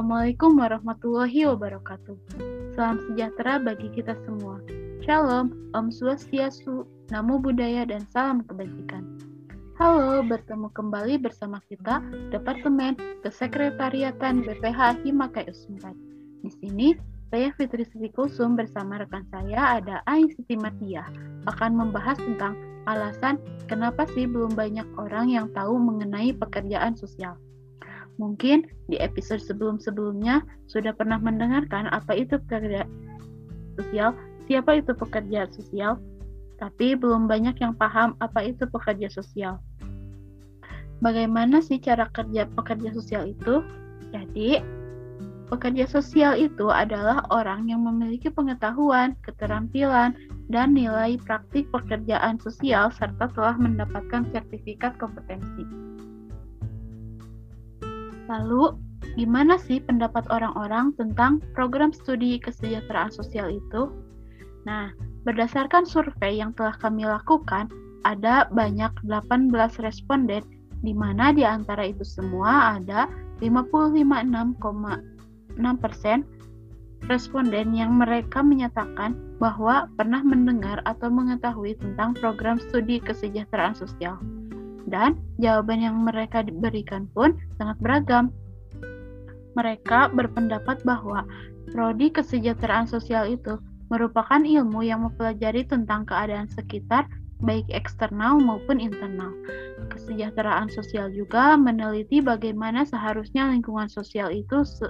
Assalamualaikum warahmatullahi wabarakatuh. Salam sejahtera bagi kita semua. Shalom, Om Swastiastu, Namo Buddhaya, dan salam kebajikan. Halo, bertemu kembali bersama kita, Departemen Kesekretariatan BPH Himakai Usmrat. Di sini, saya Fitri Siti Kulsum bersama rekan saya ada Ain Siti Mardiah akan membahas tentang alasan kenapa sih belum banyak orang yang tahu mengenai pekerjaan sosial. Mungkin di episode sebelum-sebelumnya sudah pernah mendengarkan apa itu pekerja sosial, siapa itu pekerja sosial, tapi belum banyak yang paham apa itu pekerja sosial. Bagaimana sih cara kerja pekerja sosial itu? Jadi, pekerja sosial itu adalah orang yang memiliki pengetahuan, keterampilan, dan nilai praktik pekerjaan sosial serta telah mendapatkan sertifikat kompetensi. Lalu, gimana sih pendapat orang-orang tentang program studi kesejahteraan sosial itu? Nah, berdasarkan survei yang telah kami lakukan, ada banyak 18 responden di mana di antara itu semua ada 55,6,6% responden yang mereka menyatakan bahwa pernah mendengar atau mengetahui tentang program studi kesejahteraan sosial dan jawaban yang mereka berikan pun sangat beragam. Mereka berpendapat bahwa prodi kesejahteraan sosial itu merupakan ilmu yang mempelajari tentang keadaan sekitar, baik eksternal maupun internal. Kesejahteraan sosial juga meneliti bagaimana seharusnya lingkungan sosial itu se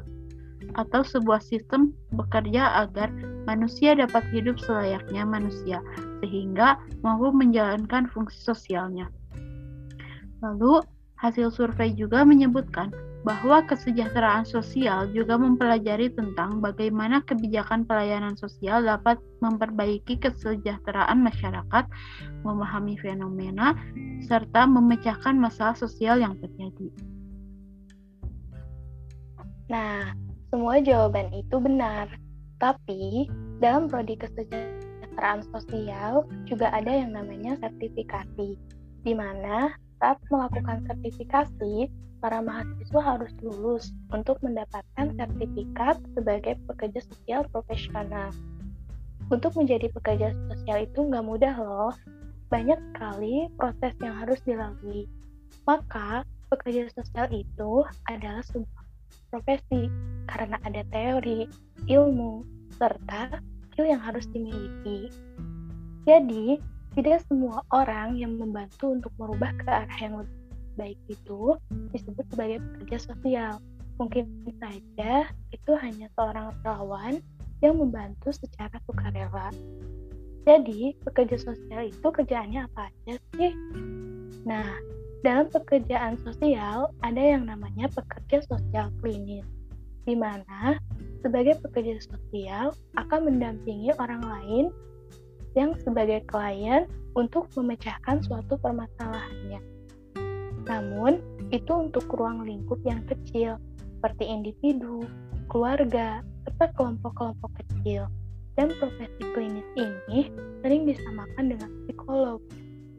atau sebuah sistem bekerja agar manusia dapat hidup selayaknya manusia, sehingga mampu menjalankan fungsi sosialnya. Lalu, hasil survei juga menyebutkan bahwa kesejahteraan sosial juga mempelajari tentang bagaimana kebijakan pelayanan sosial dapat memperbaiki kesejahteraan masyarakat, memahami fenomena, serta memecahkan masalah sosial yang terjadi. Nah, semua jawaban itu benar. Tapi, dalam prodi kesejahteraan sosial juga ada yang namanya sertifikasi, di mana saat melakukan sertifikasi, para mahasiswa harus lulus untuk mendapatkan sertifikat sebagai pekerja sosial profesional. Untuk menjadi pekerja sosial itu nggak mudah loh, banyak sekali proses yang harus dilalui. Maka, pekerja sosial itu adalah sebuah profesi karena ada teori, ilmu, serta skill yang harus dimiliki. Jadi, tidak semua orang yang membantu untuk merubah ke arah yang lebih baik itu disebut sebagai pekerja sosial. Mungkin saja itu hanya seorang relawan yang membantu secara sukarela. Jadi, pekerja sosial itu kerjaannya apa aja sih? Nah, dalam pekerjaan sosial ada yang namanya pekerja sosial klinis, di mana sebagai pekerja sosial akan mendampingi orang lain yang sebagai klien untuk memecahkan suatu permasalahannya. Namun, itu untuk ruang lingkup yang kecil, seperti individu, keluarga, serta kelompok-kelompok kecil. Dan profesi klinis ini sering disamakan dengan psikolog.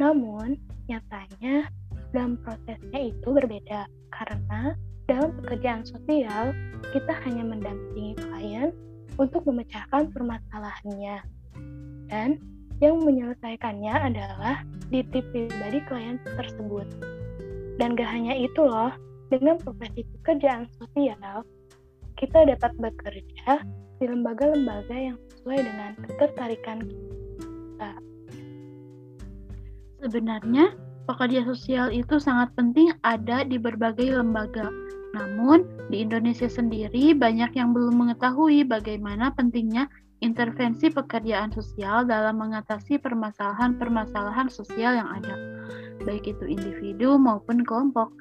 Namun, nyatanya dalam prosesnya itu berbeda, karena dalam pekerjaan sosial, kita hanya mendampingi klien untuk memecahkan permasalahannya dan yang menyelesaikannya adalah diri pribadi klien tersebut. Dan gak hanya itu loh, dengan profesi pekerjaan sosial, kita dapat bekerja di lembaga-lembaga yang sesuai dengan ketertarikan kita. Sebenarnya, pekerja sosial itu sangat penting ada di berbagai lembaga. Namun, di Indonesia sendiri banyak yang belum mengetahui bagaimana pentingnya intervensi pekerjaan sosial dalam mengatasi permasalahan-permasalahan sosial yang ada, baik itu individu maupun kelompok.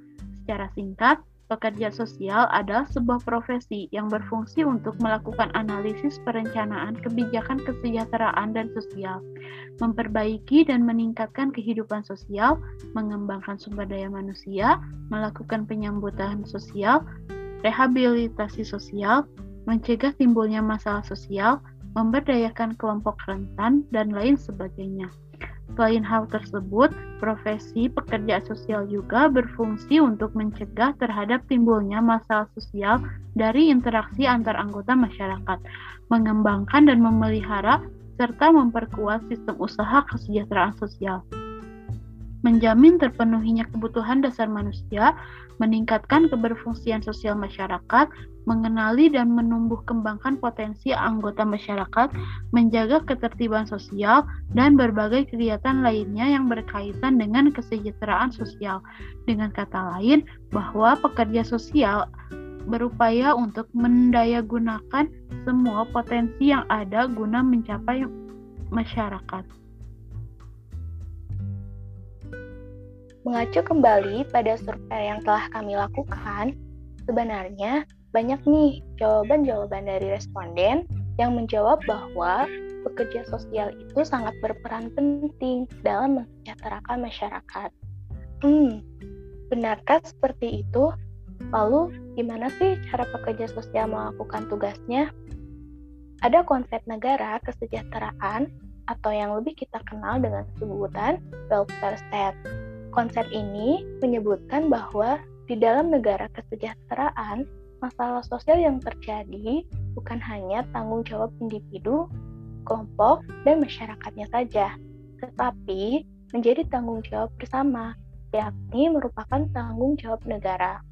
Secara singkat, pekerja sosial adalah sebuah profesi yang berfungsi untuk melakukan analisis perencanaan kebijakan kesejahteraan dan sosial, memperbaiki dan meningkatkan kehidupan sosial, mengembangkan sumber daya manusia, melakukan penyambutan sosial, rehabilitasi sosial, mencegah timbulnya masalah sosial, memberdayakan kelompok rentan, dan lain sebagainya. Selain hal tersebut, profesi pekerja sosial juga berfungsi untuk mencegah terhadap timbulnya masalah sosial dari interaksi antar anggota masyarakat, mengembangkan dan memelihara serta memperkuat sistem usaha kesejahteraan sosial menjamin terpenuhinya kebutuhan dasar manusia, meningkatkan keberfungsian sosial masyarakat, mengenali dan menumbuh kembangkan potensi anggota masyarakat, menjaga ketertiban sosial, dan berbagai kegiatan lainnya yang berkaitan dengan kesejahteraan sosial. Dengan kata lain, bahwa pekerja sosial berupaya untuk mendayagunakan semua potensi yang ada guna mencapai masyarakat. Mengacu kembali pada survei yang telah kami lakukan, sebenarnya banyak nih jawaban-jawaban dari responden yang menjawab bahwa pekerja sosial itu sangat berperan penting dalam mensejahterakan masyarakat. Hmm, benarkah seperti itu? Lalu, gimana sih cara pekerja sosial melakukan tugasnya? Ada konsep negara kesejahteraan atau yang lebih kita kenal dengan sebutan welfare state Konsep ini menyebutkan bahwa di dalam negara kesejahteraan, masalah sosial yang terjadi bukan hanya tanggung jawab individu, kelompok, dan masyarakatnya saja, tetapi menjadi tanggung jawab bersama, yakni merupakan tanggung jawab negara.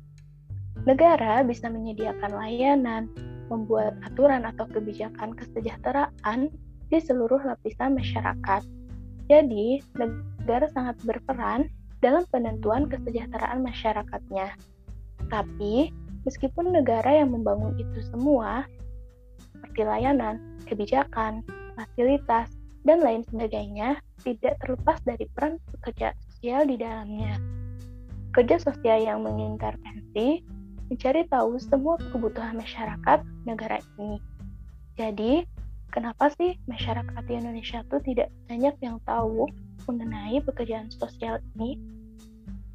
Negara bisa menyediakan layanan, membuat aturan atau kebijakan kesejahteraan di seluruh lapisan masyarakat. Jadi, negara sangat berperan dalam penentuan kesejahteraan masyarakatnya. Tapi, meskipun negara yang membangun itu semua, seperti layanan, kebijakan, fasilitas, dan lain sebagainya, tidak terlepas dari peran pekerja sosial di dalamnya. Kerja sosial yang mengintervensi mencari tahu semua kebutuhan masyarakat negara ini. Jadi, kenapa sih masyarakat di Indonesia itu tidak banyak yang tahu mengenai pekerjaan sosial ini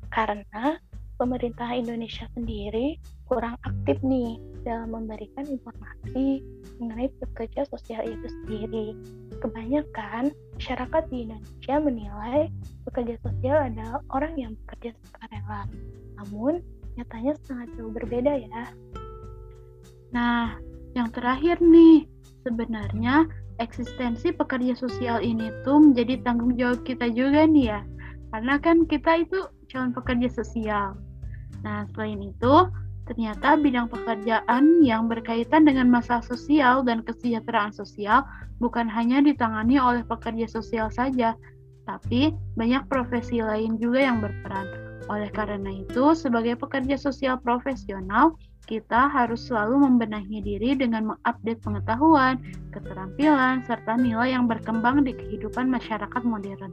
karena pemerintah Indonesia sendiri kurang aktif nih dalam memberikan informasi mengenai pekerja sosial itu sendiri. Kebanyakan masyarakat di Indonesia menilai pekerja sosial adalah orang yang bekerja sukarela. Namun, nyatanya sangat jauh berbeda ya. Nah, yang terakhir nih, sebenarnya eksistensi pekerja sosial ini tuh menjadi tanggung jawab kita juga nih ya. Karena kan kita itu calon pekerja sosial. Nah, selain itu, ternyata bidang pekerjaan yang berkaitan dengan masalah sosial dan kesejahteraan sosial bukan hanya ditangani oleh pekerja sosial saja, tapi banyak profesi lain juga yang berperan. Oleh karena itu, sebagai pekerja sosial profesional, kita harus selalu membenahi diri dengan mengupdate pengetahuan, keterampilan, serta nilai yang berkembang di kehidupan masyarakat modern.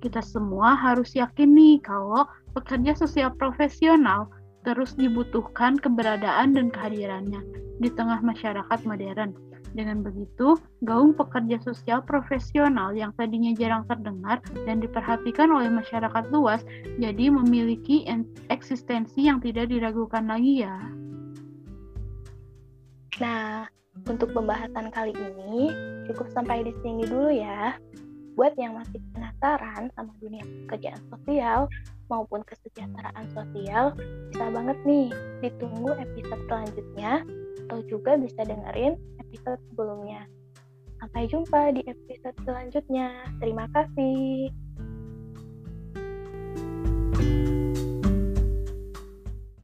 Kita semua harus yakin nih kalau pekerja sosial profesional terus dibutuhkan keberadaan dan kehadirannya di tengah masyarakat modern. Dengan begitu, gaung pekerja sosial profesional yang tadinya jarang terdengar dan diperhatikan oleh masyarakat luas jadi memiliki eksistensi yang tidak diragukan lagi ya. Nah, untuk pembahasan kali ini cukup sampai di sini dulu ya. Buat yang masih penasaran sama dunia pekerjaan sosial maupun kesejahteraan sosial, bisa banget nih ditunggu episode selanjutnya atau juga bisa dengerin episode sebelumnya. Sampai jumpa di episode selanjutnya. Terima kasih.